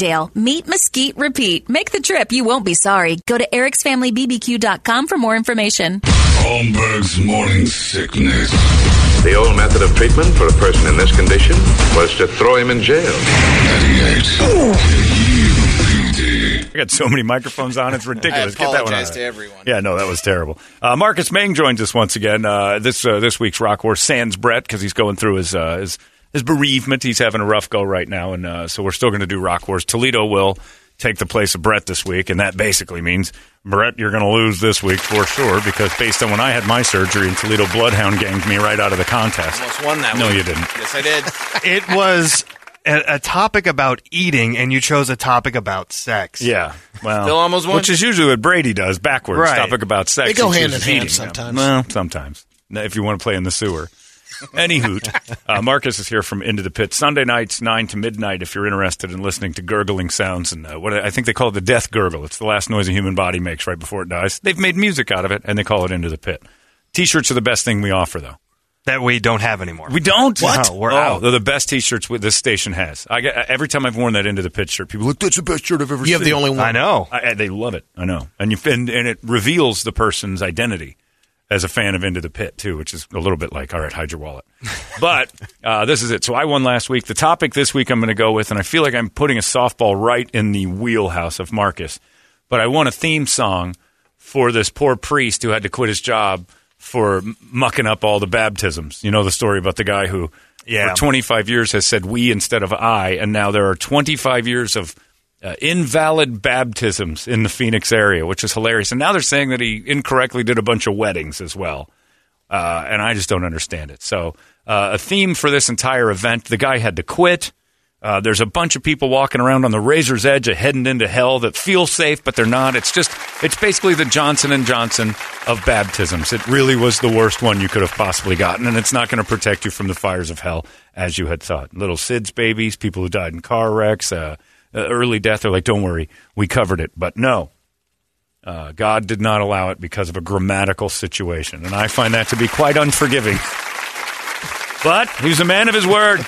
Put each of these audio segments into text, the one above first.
Meat Mesquite Repeat. Make the trip. You won't be sorry. Go to ericsfamilybbq.com for more information. Holmberg's morning sickness. The old method of treatment for a person in this condition was to throw him in jail. 98. KUPD. I got so many microphones on, it's ridiculous. Get that one out to everyone. Yeah, no, that was terrible. Uh, Marcus Mang joins us once again. Uh, this uh, this week's Rock Wars sans Brett because he's going through his uh, his his bereavement. He's having a rough go right now, and uh, so we're still going to do Rock Wars. Toledo will take the place of Brett this week, and that basically means Brett, you're going to lose this week for sure because based on when I had my surgery, and Toledo Bloodhound ganged me right out of the contest. Almost won that No, week. you didn't. Yes, I did. It was a, a topic about eating, and you chose a topic about sex. Yeah, well, Still almost won. which is usually what Brady does backwards. Right. Topic about sex. They go hand in hand eating. sometimes. Well, sometimes if you want to play in the sewer. Any hoot. Uh, Marcus is here from Into the Pit Sunday nights nine to midnight. If you're interested in listening to gurgling sounds and uh, what I think they call it the death gurgle. It's the last noise a human body makes right before it dies. They've made music out of it and they call it Into the Pit. T-shirts are the best thing we offer though. That we don't have anymore. We don't. What? No, we're oh, out. They're the best T-shirts with this station has. I get, every time I've worn that Into the Pit shirt, people look. That's the best shirt I've ever seen. You seen. have the only one. I know. I, I- they love it. I know, and you and, and it reveals the person's identity as a fan of Into the Pit too, which is a little bit like, all right, hide your wallet. but uh, this is it. So I won last week. The topic this week I'm going to go with, and I feel like I'm putting a softball right in the wheelhouse of Marcus. But I want a theme song for this poor priest who had to quit his job for mucking up all the baptisms. You know the story about the guy who Yeah. for 25 years has said we instead of I, and now there are 25 years of uh, invalid baptisms in the Phoenix area, which is hilarious. And now they're saying that he incorrectly did a bunch of weddings as well. Uh, and I just don't understand it. So, uh, a theme for this entire event the guy had to quit. Uh, there's a bunch of people walking around on the razor's edge of heading into hell that feel safe, but they're not. It's just, it's basically the Johnson and Johnson of baptisms. It really was the worst one you could have possibly gotten, and it's not going to protect you from the fires of hell as you had thought. Little SIDS babies, people who died in car wrecks, uh, early death. They're like, don't worry, we covered it. But no, uh, God did not allow it because of a grammatical situation, and I find that to be quite unforgiving. But he was a man of his word.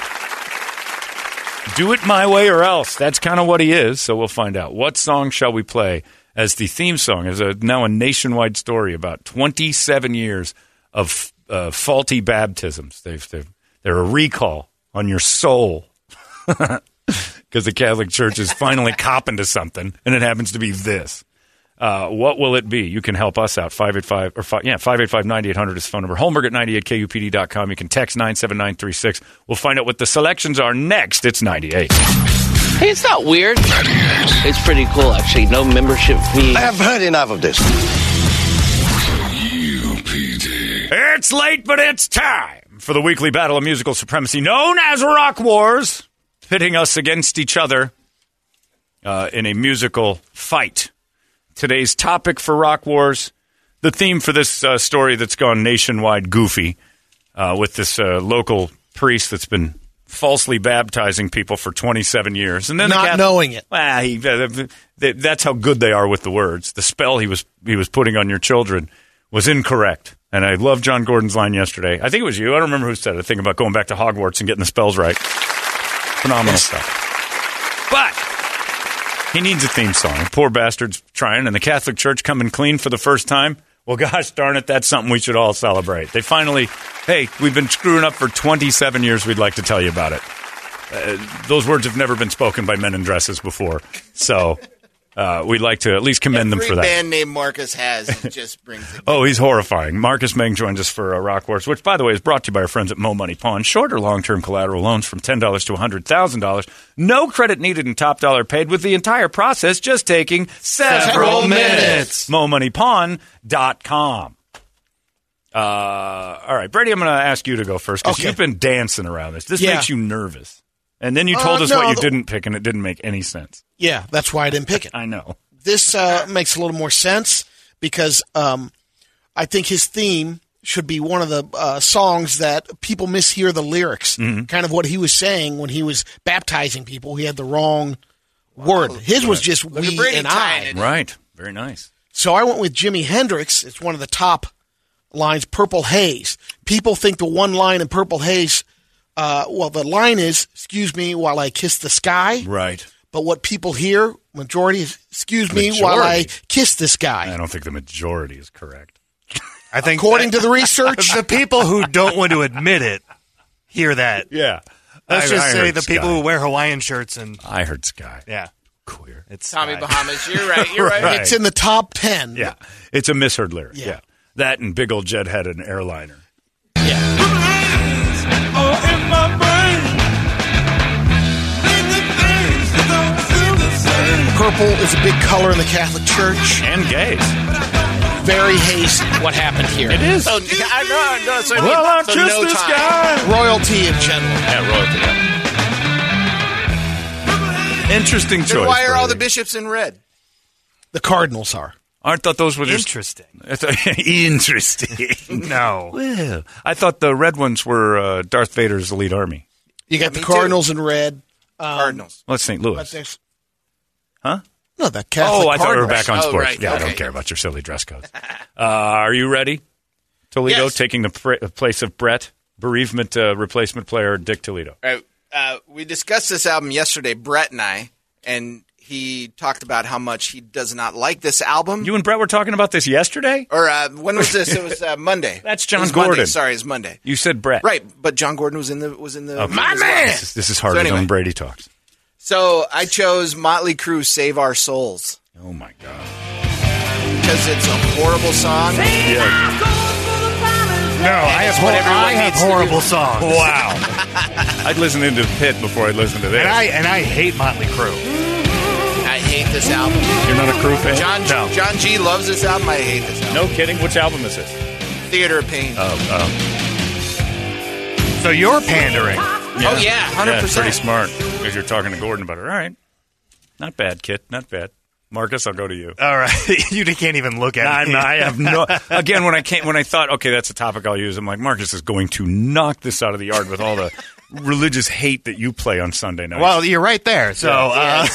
Do it my way or else. That's kind of what he is. So we'll find out. What song shall we play as the theme song? Is a now a nationwide story about 27 years of uh, faulty baptisms. They've, they've, they're a recall on your soul because the Catholic Church is finally copping to something, and it happens to be this. Uh, what will it be? You can help us out. 585 or 5, yeah, 585 9800 is the phone number. Holmberg at 98kupd.com. You can text 97936. We'll find out what the selections are next. It's 98. Hey, it's not weird. It's pretty cool, actually. No membership fee. I have heard enough of this. UPD. It's late, but it's time for the weekly battle of musical supremacy known as Rock Wars, pitting us against each other. uh, in a musical fight. Today's topic for Rock Wars, the theme for this uh, story that's gone nationwide goofy uh, with this uh, local priest that's been falsely baptizing people for 27 years. And then the Not Catholic- knowing it. Well, he, uh, th- that's how good they are with the words. The spell he was he was putting on your children was incorrect. And I love John Gordon's line yesterday. I think it was you. I don't remember who said it. I think about going back to Hogwarts and getting the spells right. Phenomenal stuff. But he needs a theme song. Poor bastard's trying, and the Catholic Church coming clean for the first time. Well, gosh darn it, that's something we should all celebrate. They finally, hey, we've been screwing up for 27 years. We'd like to tell you about it. Uh, those words have never been spoken by men in dresses before. So uh, we'd like to at least commend them for that. band name Marcus has just brings it. Oh, he's horrifying. Marcus Meng joins us for uh, Rock Wars, which, by the way, is brought to you by our friends at Mo Money Pawn. Short or long term collateral loans from $10 to $100,000. No credit needed and top dollar paid with the entire process just taking several, Several minutes. MoMoneyPawn.com. Uh, all right, Brady, I'm going to ask you to go first because Okay. you've been dancing around this. This Yeah. makes you nervous. And then you told Uh, us no, what you the- didn't pick, and it didn't make any sense. Yeah, that's why I didn't pick it. I know. This uh, makes a little more sense because um, I think his theme should be one of the uh, songs that people mishear the lyrics. Mm-hmm. Kind of what he was saying when he was baptizing people. He had the wrong word. His was just Look we and I. it. Right. Very nice. So I went with Jimi Hendrix. It's one of the top lines, Purple Haze. People think the one line in Purple Haze, uh, well, the line is, excuse me while I kiss the sky. Right. But what people hear, majority, excuse me while I kiss this guy. I don't think the majority is correct. I think According to the research, the people who don't want to admit it hear that. Yeah. Let's I- just I say heard the people who wear Hawaiian shirts and I heard Sky. yeah, Queer. it's Tommy Sky. Bahamas. You're right. You're right. Right. it's in the top 10. Yeah. It's a misheard lyric. Yeah. Yeah. That and big old jet had an airliner. Purple is a big color in the Catholic Church. And gays. Very hazy. What happened here? It is. So, I know, no, so, well, I so kissed no this time. guy. Royalty in general. Yeah, royalty. Interesting choice. Then why are all the bishops in red? The Cardinals are. I thought those were just Interesting. Interesting. No, well, I thought the red ones were uh, Darth Vader's elite army. You got me the too. Cardinals in red. Um, Cardinals. Well, it's St. but Louis. There's- Huh? No, the Catholic Oh, I thought we were back on Oh, sports. right, Yeah, I don't care about your silly dress codes. uh, are you ready? Toledo Yes. taking the pr- place of Brett, bereavement uh, replacement player Dick Toledo. All right. Uh, we discussed this album yesterday, Brett and I, and he talked about how much he does not like this album. You and Brett were talking about this yesterday. or uh, when was this? It was uh, Monday. That's It John was Monday. Gordon. Sorry, it's Monday. You said Brett. Right, but John Gordon was in the was in the Okay. room as well. This is, this is harder So anyway. than Brady talks. So I chose Motley Crue "Save Our Souls" Oh my god. because it's a horrible song. no, I have what everyone I have needs to horrible songs. Wow. I'd listen into the pit before I'd listen to this. and I and I hate Motley Crue. I hate this album. You're not a crew fan? John No. John G loves this album. I hate this album. No kidding. Which album is this? Theatre of Pain. Oh, oh. So you're pandering. Oh yeah, hundred Yeah, pretty percent. smart. If you're talking to Gordon about it. All right. Not bad, Kit. Not bad. Marcus, I'll go to you. All right, you can't even look at me. I have no. Again, when I came, when I thought, okay, that's a topic I'll use. I'm like, Marcus is going to knock this out of the yard with all the religious hate that you play on Sunday nights. Well, you're right there. So uh,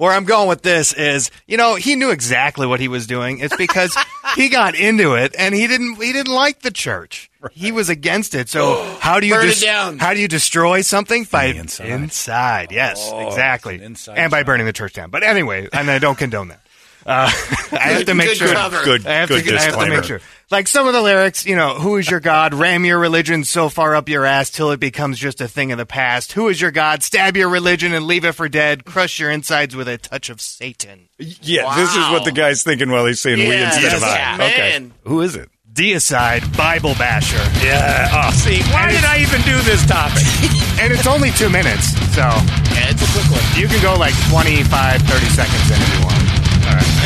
where I'm going with this is, you know, he knew exactly what he was doing. It's because he got into it and he didn't he didn't like the church. He was against it. So how do you Burn it des- down. how do you destroy something by inside. inside, Yes, Oh, exactly. an inside And by job. burning the church down. But anyway, and I don't condone that. Uh, I have to make Good sure. cover. good, I have, good to, I have to disclaimer. make sure. Like some of the lyrics, you know, who is your God? Ram your religion so far up your ass till it becomes just a thing of the past. Who is your God? Stab your religion and leave it for dead. Crush your insides with a touch of Satan. Yeah, this is what the guy's thinking while he's saying we Yeah, instead of yes, I. Okay, man. who is it? Deicide Bible basher. Yeah. Oh, see, why did I even do this topic? And it's only two minutes, so Yeah, it's a quick one. you can go like 25, 30 seconds in if you want.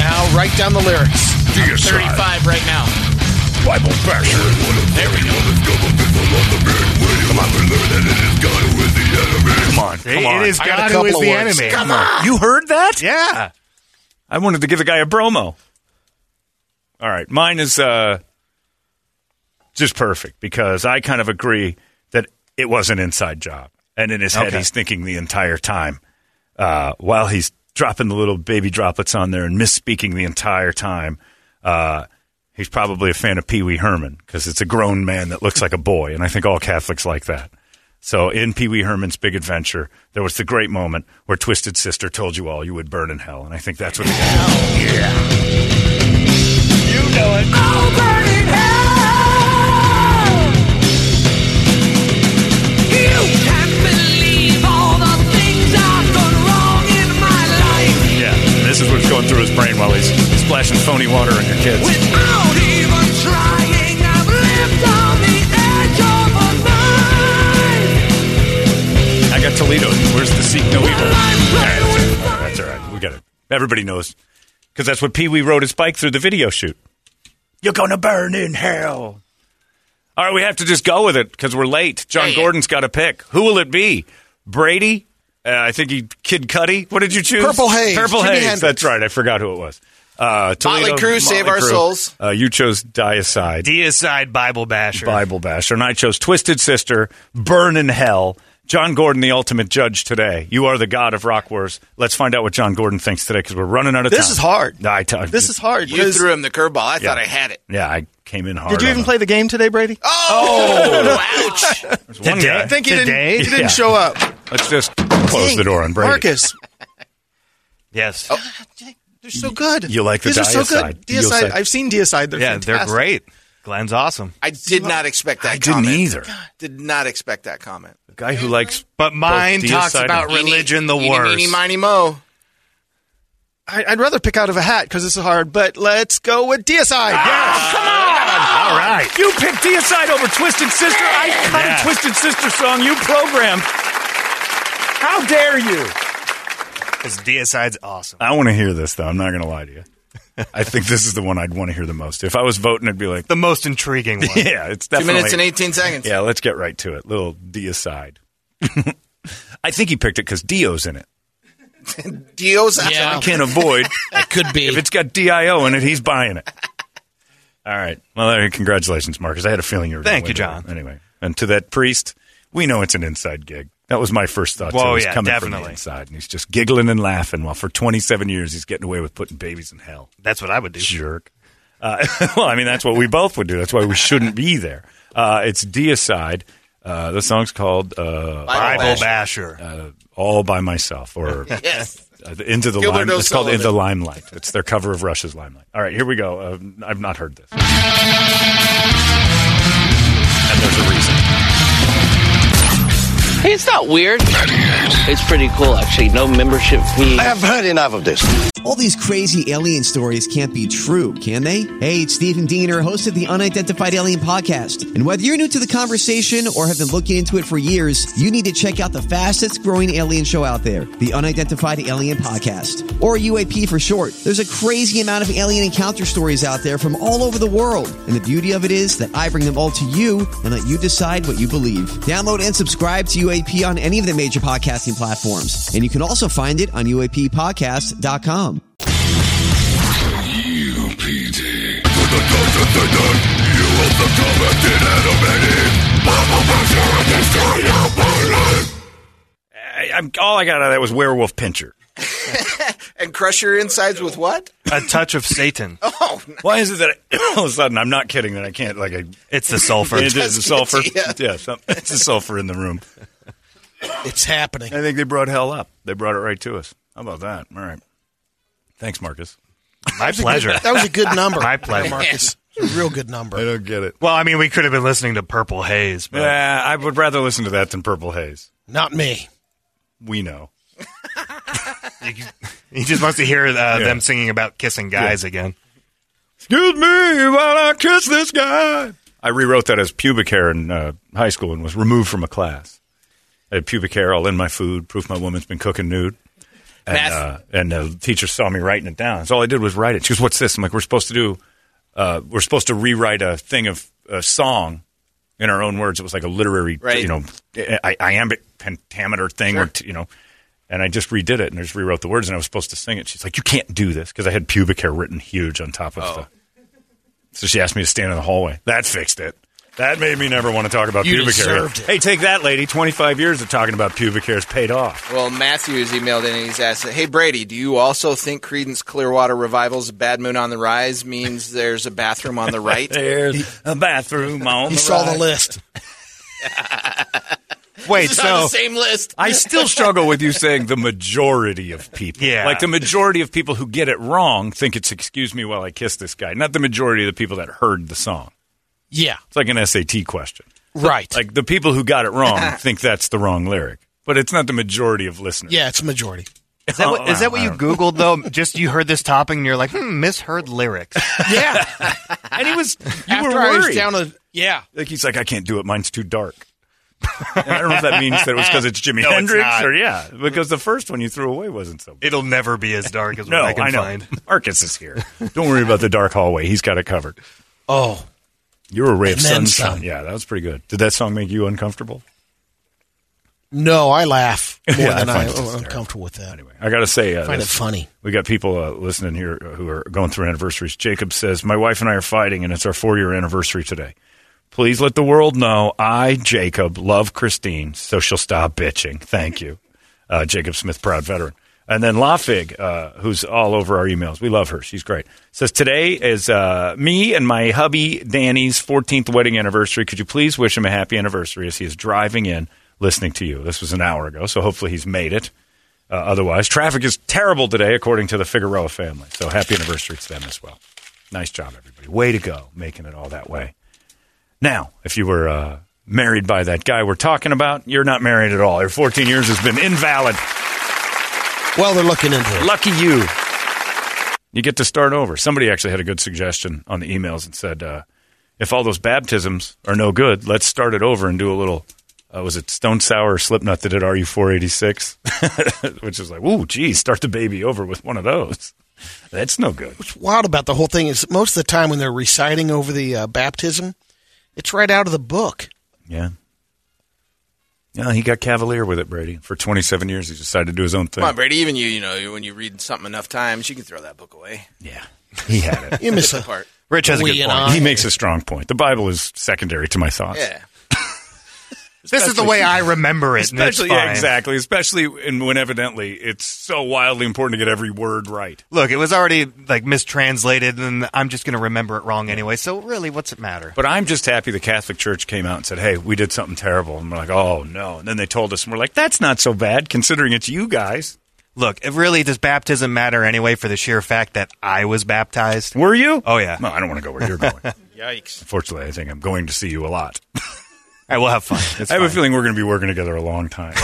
Now write down the lyrics. Thirty-five right now. Bible basher. There we go. Come on, It- come on. it is I got a God who is couple the of words. enemy. Come on. You heard that? Yeah. I wanted to give the guy a bromo. All right, mine is uh, just perfect because I kind of agree that it was an inside job, and in his head Okay. he's thinking the entire time uh, while he's dropping the little baby droplets on there and misspeaking the entire time. Uh, he's probably a fan of Pee Wee Herman because it's a grown man that looks like a boy, and I think all Catholics like that. So in Pee Wee Herman's Big Adventure, there was the great moment where Twisted Sister told you all you would burn in hell, and I think that's what. The yeah, you know it. Yeah, and this is what's going through his brain while he's splashing phony water on your kids. I got Toledo. Where's the seek no evil? That's all right. That's all right. We got it. Everybody knows because that's what Pee Wee rode his bike through the video shoot. You're gonna burn in hell. All right, we have to just go with it because we're late. John Hey. Gordon's got a pick. Who will it be? Brady? Uh, I think he Kid Cuddy. What did you choose? Purple Haze, Purple Jimi Haze. Hendrix. That's right. I forgot who it was. Uh, Toledo, Motley Crue, Save Our Crue. Souls. Uh, you chose Diacide. Deicide Bible basher. Bible Basher, and I chose Twisted Sister, Burn in Hell. John Gordon, the ultimate judge today. You are the god of rock wars. Let's find out what John Gordon thinks today because we're running out of time. This is hard. I t- This is hard. You 'cause- threw him the curveball. I Yeah. thought I had it. Yeah, I came in hard. Did you on even him. play the game today, Brady? Oh, ouch. There's one Today? guy. I think he Today? didn't, he didn't Yeah. show up. Let's just close Dang, the door on Brady. Marcus, Yes. they're so good. You like the These are so good. Deicide. Deicide. I've seen Deicide. They're yeah, they're great. Glenn's awesome. I did not expect that I didn't comment. either. Did not expect that comment. The guy who likes But mine Both talks about and- religion the Eeny, worst. meeny, miny, mo. I, I'd rather pick out of a hat because this is hard. But let's go with Deicide. Ah, come on! All right. You picked Deicide over Twisted Sister. I cut Yeah. a Twisted Sister song you programmed. How dare you? Because Deicide's awesome. I want to hear this, though. I'm not going to lie to you. I think this is the one I'd want to hear the most. If I was voting, I'd be like, The most intriguing one. yeah, it's Two definitely. minutes and 18 seconds. Yeah, let's get right to it. Little Deicide. I think he picked it because Dio's in it. Dio's Yeah. I can't avoid. It could be. if it's got DIO in it, he's buying it. All right. Well, there- congratulations, Marcus. I had a feeling you were. gonna Thank you, win John. Anyway, and to that priest, we know it's an inside gig. That was my first thought. Whoa, too. It's yeah, coming from definitely. the inside, and he's just giggling and laughing while for 27 years he's getting away with putting babies in hell. That's what I would do. Jerk. Uh, well, I mean, that's what we both would do. That's why we shouldn't be there. Uh, it's Deicide. Uh, the song's called uh, Bible basher. uh, All by Myself, or Yes. uh, Into the Gilbert Lime. It's called O'Sullivan. Into the Limelight. It's their cover of Rush's Limelight. All right, here we go. Uh, I've not heard this. And there's a reason. Hey, it's not weird. It's pretty cool, actually. No membership fee. I have heard enough of this. All these crazy alien stories can't be true, can they? Hey, it's Stephen Diener, host of the Unidentified Alien Podcast. And whether you're new to the conversation or have been looking into it for years, you need to check out the fastest growing alien show out there, the Unidentified Alien Podcast, or UAP for short. There's a crazy amount of alien encounter stories out there from all over the world. And the beauty of it is that I bring them all to you and let you decide what you believe. Download and subscribe to UAP on any of the major podcasting platforms. And you can also find it on UAPpodcast.com. UPD. With the guns of Satan, you will succumb to enemy. Bible basher against your belief. I, I'm, all I got out of that was Werewolf Pincher. And crush your insides with what? A touch of Satan. Oh, Why is it that I, all of a sudden I'm not kidding that I can't like I It's the sulfur. it is the sulfur gets you. yeah some, it's the sulfur in the room. It's happening. I think they brought hell up. They brought it right to us. How about that? All right. Thanks, Marcus. My pleasure. That was a good number. My pleasure. Marcus. It's a real good number. I don't get it. Well, I mean, we could have been listening to Purple Haze, but Yeah, I would rather listen to that than Purple Haze. Not me. We know. he just wants to hear uh, them singing about kissing guys again. Excuse me while I kiss this guy. I rewrote that as pubic hair in uh, high school and was removed from a class. I had pubic hair all in my food, proof my woman's been cooking nude. And, Math. uh, and the teacher saw me writing it down. So all I did was write it. She goes, What's this? I'm like, We're supposed to do uh, we're supposed to rewrite a thing of a song in our own words. It was like a literary, Right. you know, I- iambic pentameter thing, where t- you know. And I just redid it and I just rewrote the words and I was supposed to sing it. She's like, "You can't do this," because I had pubic hair written huge on top of Oh. the. So she asked me to stand in the hallway. That fixed it. That made me never want to talk about You pubic hair. it. Hey, take that, lady. Twenty-five years of talking about pubic hair has paid off. Well, Matthew has emailed in and he's asked, "Hey Brady, do you also think Creedence Clearwater Revival's "Bad Moon on the Rise" means there's a bathroom on the right?" There's a bathroom on He the saw the list. Wait, This is on so the same list. I still struggle with you saying the majority of people. Yeah. Like the majority of people who get it wrong think it's excuse me while I kiss this guy. Not the majority of the people that heard the song. Yeah, It's like an SAT question. right. Like the people who got it wrong think that's the wrong lyric. But it's not the majority of listeners. yeah, it's a majority. is that what, is that what you Googled though? Just you heard this topic and you're like, hmm, misheard lyrics. Yeah. And he was you After were I was worried. down a yeah. like he's like, I can't do it, mine's too dark. And I don't know if that means that it was because it's Jimi No, it's Hendrix not. or yeah. Because the first one you threw away wasn't so bad. It'll never be as dark as No, what I can I know. find. Marcus is here. Don't worry about the dark hallway. He's got it covered. Oh, You're a ray of sunshine. some. Yeah, that was pretty good. Did that song make you uncomfortable? no, I laugh more Yeah, than I, am hysterical. comfortable with that. Anyway, I got to say, uh, I find it funny. we got people uh, listening here who are going through anniversaries. Jacob says, "My wife and I are fighting, and it's our four-year anniversary today. Please let the world know I, Jacob, love Christine, so she'll stop bitching. Thank you, uh, Jacob Smith, proud veteran." And then Lafig, uh, who's all over our emails. We love her. She's great. Says today is uh, me and my hubby Danny's 14th wedding anniversary. Could you please wish him a happy anniversary as he is driving in listening to you? This was an hour ago, so hopefully he's made it. Uh, otherwise, traffic is terrible today, according to the Figueroa family. So happy anniversary to them as well. Nice job, everybody. Way to go, making it all that way. Now, if you were uh, married by that guy we're talking about, you're not married at all. Your 14 years has been invalid. Well, they're looking into it. Lucky you. You get to start over. Somebody actually had a good suggestion on the emails and said, uh, if all those baptisms are no good, let's start it over and do a little. Uh, was it Stone Sour or Slipknot that did RU 486? Which is like, ooh, geez, start the baby over with one of those. That's no good. What's wild about the whole thing is most of the time when they're reciting over the uh, baptism, it's right out of the book. Yeah. Yeah, he got cavalier with it, Brady. For 27 years, he decided to do his own thing. Come on, Brady. Even you, you know, when you read something enough times, you can throw that book away. Yeah, he had it. You miss a Part. Rich has a good point. I- he makes a strong point. The Bible is secondary to my thoughts. Yeah. This is the way I remember it. Especially, yeah, exactly. Especially in, when evidently it's so wildly important to get every word right. Look, it was already like mistranslated, and I'm just going to remember it wrong anyway. So really, what's it matter? But I'm just happy the Catholic Church came out and said, "Hey, we did something terrible," and we're like, "Oh no!" And then they told us, and we're like, "That's not so bad, considering it's you guys." Look, it really does baptism matter anyway for the sheer fact that I was baptized? Were you? Oh yeah. No, I don't want to go where you're going. Yikes. Unfortunately, I think I'm going to see you a lot. All right, we'll have fun. It's I have a feeling we're going to be working together a long time.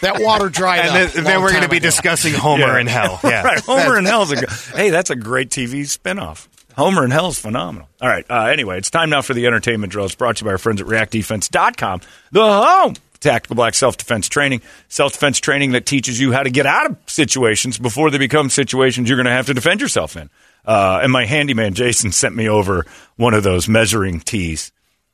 That water dried and up. then, then we're going to be ago. discussing Homer Yeah. in hell. Yeah, right. Homer in Hell's a go- hey, that's a great TV spinoff. Homer in Hell's phenomenal. All right. Uh, anyway, it's time now for the entertainment drill. It's brought to you by our friends at ReactDefense.com, the home of tactical black self defense training, self defense training that teaches you how to get out of situations before they become situations you're going to have to defend yourself in. Uh, and my handyman Jason sent me over one of those measuring tees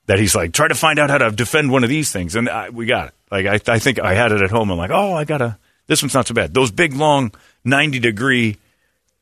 that he's like, try to find out how to defend one of these things, and I, we got it. Like I, I think I had it at home. I'm like, oh, I gotta. This one's not so bad. Those big, long, ninety degree,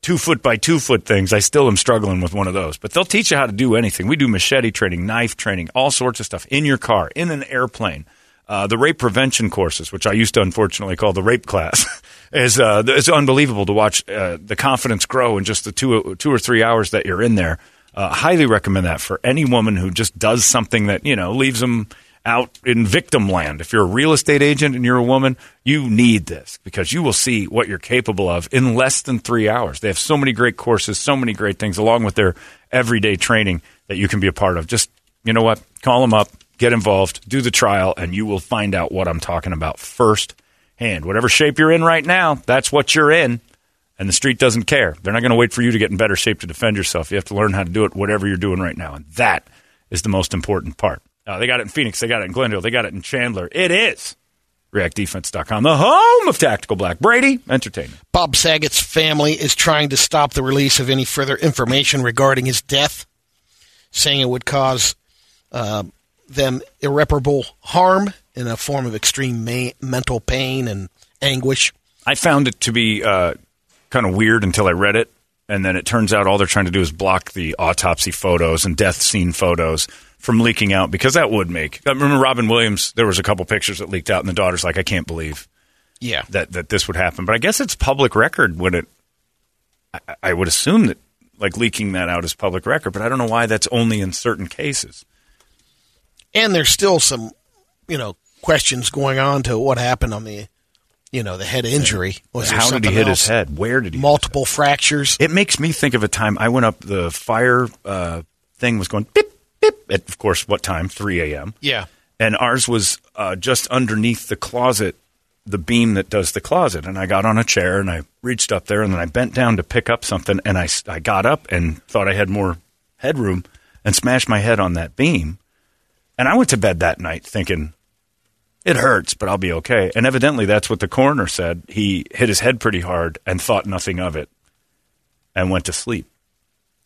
two foot by two foot things. I still am struggling with one of those. But they'll teach you how to do anything. We do machete training, knife training, all sorts of stuff in your car, in an airplane. Uh, the rape prevention courses, which I used to unfortunately call the rape class, is uh, it's unbelievable to watch uh, the confidence grow in just the two two or three hours that you're in there. Uh, highly recommend that for any woman who just does something that you know leaves them out in victim land. If you're a real estate agent and you're a woman, you need this because you will see what you're capable of in less than three hours. They have so many great courses, so many great things, along with their everyday training that you can be a part of. Just you know what, call them up, get involved, do the trial, and you will find out what I'm talking about first hand. Whatever shape you're in right now, that's what you're in. And the street doesn't care. They're not going to wait for you to get in better shape to defend yourself. You have to learn how to do it, whatever you're doing right now. And that is the most important part. Uh, they got it in Phoenix. They got it in Glendale. They got it in Chandler. It is reactdefense.com, the home of Tactical Black. Brady, entertainment. Bob Saget's family is trying to stop the release of any further information regarding his death, saying it would cause uh, them irreparable harm in a form of extreme ma- mental pain and anguish. I found it to be uh, kind of weird until I read it. And then it turns out all they're trying to do is block the autopsy photos and death scene photos from leaking out because that would make. I remember Robin Williams, there was a couple pictures that leaked out, and the daughter's like, I can't believe Yeah. that, that this would happen. But I guess it's public record when it. I, I would assume that like leaking that out is public record, but I don't know why that's only in certain cases. And there's still some, you know, questions going on to what happened on the, you know, the head injury. Was How did he hit else? his head? Where did he? Multiple fractures. It makes me think of a time I went up the fire uh, thing was going beep beep at of course what time 3 a.m. Yeah. and ours was uh, just underneath the closet, the beam that does the closet. And I got on a chair and I reached up there and then I bent down to pick up something and I I got up and thought I had more headroom and smashed my head on that beam. And I went to bed that night thinking, it hurts, but I'll be okay. And evidently that's what the coroner said. He hit his head pretty hard and thought nothing of it and went to sleep.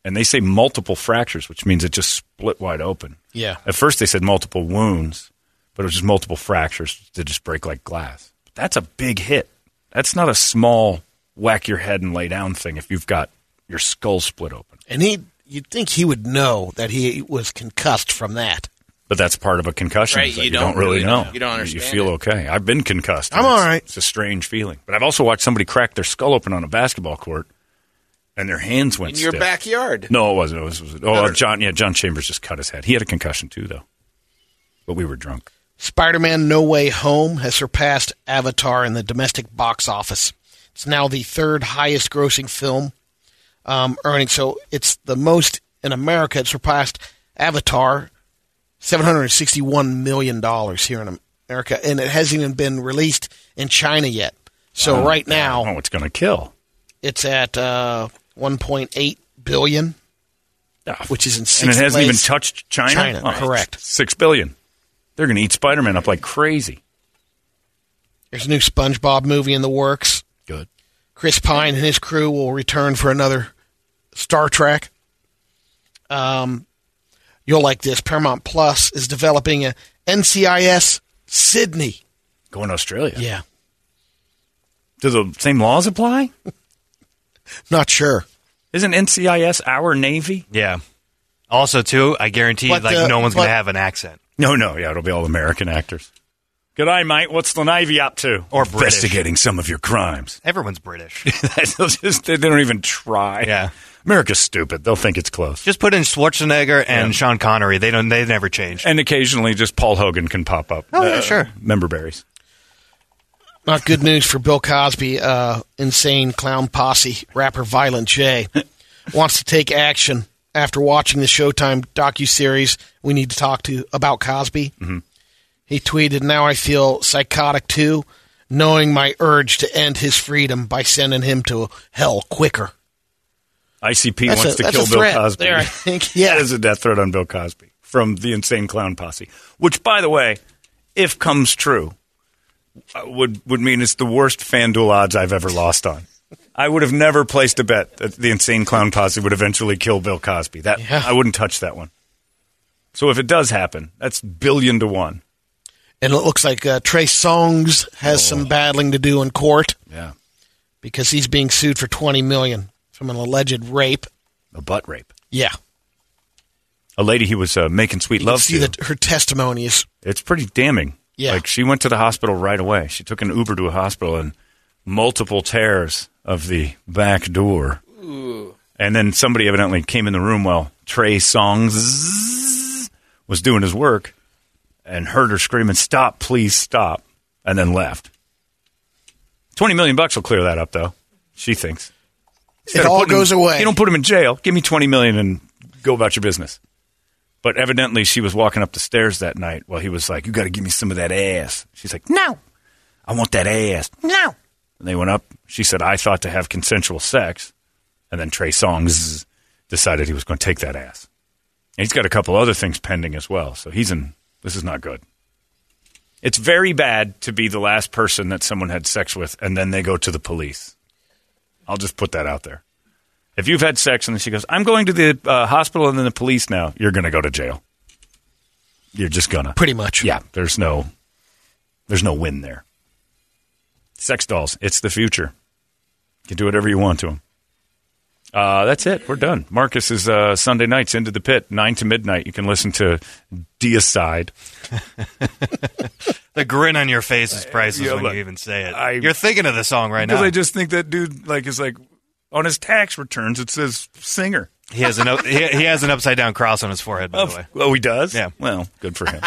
And they say multiple fractures, which means it just split wide open. Yeah. At first, they said multiple wounds, but it was just multiple fractures that just break like glass. But That's a big hit. That's not a small whack your head and lay down thing if you've got your skull split open. And he, you'd think he would know that he was concussed from that. But that's part of a concussion. Right, that you you, don't don't, really really know. know. You don't understand You feel it. okay. I've been concussed. I'm all right. it's- a strange feeling. But I've also watched somebody crack their skull open on a basketball court, and their hands went In your stiff. backyard. No, it wasn't. It was, it was oh, John. Yeah, John Chambers just cut his head. He had a concussion too, though. But we were drunk. Spider Man No Way Home has surpassed Avatar in the domestic box office. It's now the third highest grossing film um, earning. So it's the most in America. It surpassed Avatar, $761 million here in America. And it hasn't even been released in China yet. So right now, oh, it's going to kill. it's at uh, 1.8 billion, which is in and it hasn't even touched China. China, Oh, correct. Six billion. They're going to eat Spider-Man up like crazy. There's a new SpongeBob movie in the works. Good. Chris Pine and his crew will return for another Star Trek. Um, you'll like this. Paramount Plus is developing a NCIS Sydney. Going to Australia. Yeah, Do the same laws apply? not sure. Isn't NCIS our Navy? Yeah. Also, too, I guarantee But, like uh, no one's going to have an accent. No, no. Yeah, it'll be all American actors. Good day, mate. What's the Navy up to? Or British. investigating some of your crimes. Everyone's British. They'll just, they don't even try. Yeah. America's stupid. They'll think it's close. Just put in Schwarzenegger and Yeah. Sean Connery. They don't. They never change. and occasionally, just Paul Hogan can pop up. Uh, Oh, yeah, sure. Member berries. Not good news for Bill Cosby. Uh, insane clown posse rapper Violent J wants to take action after watching the Showtime docuseries. We need to talk to about Cosby. He tweeted, "Now I feel psychotic too, knowing my urge to end his freedom by sending him to hell quicker." ICP That's wants a- to kill Bill Cosby. there, I think. Yeah. that is a death threat on Bill Cosby from the Insane Clown Posse. Which, by the way, if comes true, uh, would would mean it's the worst FanDuel odds I've ever lost on. I would have never placed a bet that the Insane Clown Posse would eventually kill Bill Cosby. That Yeah. I wouldn't touch that one. So if it does happen, that's billion to one. And it looks like uh, Trey Songz has some battling to do in court Yeah, because he's being sued for twenty million from an alleged rape. a butt rape. Yeah, A lady he was uh, making sweet you love see to. that her testimony is It's pretty damning. Yeah. Like she went to the hospital right away. She took an Uber to a hospital and multiple tears of the back door. Ooh. And then somebody evidently came in the room while Trey Songs was doing his work and heard her screaming, "Stop, please stop," and then left. 20 million bucks will clear that up though. She thinks. Instead It all putting him- goes away. You don't put him in jail. Give me 20 million and go about your business. But evidently, she was walking up the stairs that night while he was like, "You got to give me some of that ass." She's like, "No, I want that ass." No. And they went up. She said, "I thought to have consensual sex," and then Trey Songz decided he was going to take that ass. And he's got a couple other things pending as well. So he's in. This is not good. It's very bad to be the last person that someone had sex with and then they go to the police. I'll just put that out there. If you've had sex and then she goes, I'm going to the uh, hospital and then the police now, you're going to go to jail. You're just gonna. Pretty much. Yeah, there's no there's no win there. Sex dolls, it's the future. You can do whatever you want to them. Uh, that's it. We're done. Marcus is uh, Sunday nights into the pit, nine to midnight. You can listen to Deicide. The grin on your face is priceless Yeah, when you even say it. I- You're thinking of the song right Because now. I just think that dude like is like on his tax returns it says singer. he has an he, he has an upside down cross on his forehead. By the way, Oh, he does. Yeah. Well, good for him.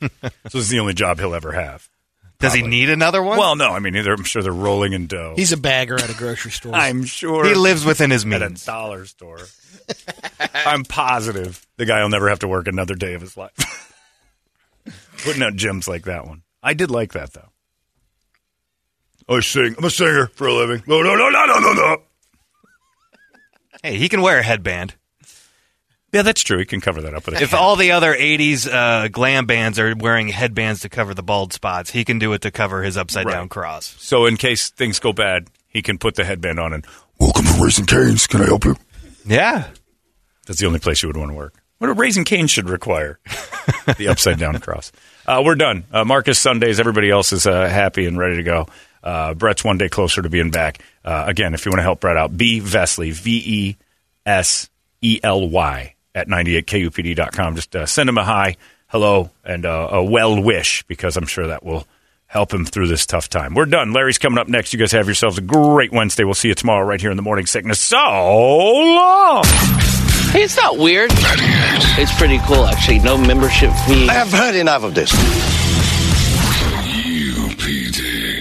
so this is the only job he'll ever have. Does he need another one? Well, no. I mean, they're, I'm sure they're rolling in dough. He's a bagger at a grocery store. I'm sure he lives within his means. at a dollar store. I'm positive the guy will never have to work another day of his life. Putting out gems like that one. I did like that though. I sing. I'm a singer for a living. No, no, no, no, no, no, no. Hey, he can wear a headband. Yeah, that's true. He can cover that up with a If cap. all the other '80s uh, glam bands are wearing headbands to cover the bald spots, he can do it to cover his upside down Right. cross. So in case things go bad, he can put the headband on and Welcome to Raising Cane's. Can I help you? Yeah, That's the only place you would want to work. What a raising cane should require. the upside down cross. Uh, we're done. Uh, Marcus Sundays. Everybody else is uh, happy and ready to go. Uh, Brett's one day closer to being back. Uh, again, if you want to help Brett out, B Vesely, V E S E L Y at 98kupd.com. Just uh, send him a hi, hello, and uh, a well wish because I'm sure that will help him through this tough time. We're done. Larry's coming up next. You guys have yourselves a great Wednesday. We'll see you tomorrow right here in the morning sickness. So long. Hey, it's not weird. It's pretty cool, actually. No membership fee. I have heard enough of this.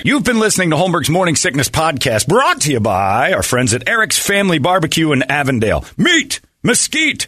You've been listening to Holmberg's Morning Sickness Podcast, brought to you by our friends at Eric's Family Barbecue in Avondale. Meat, mesquite,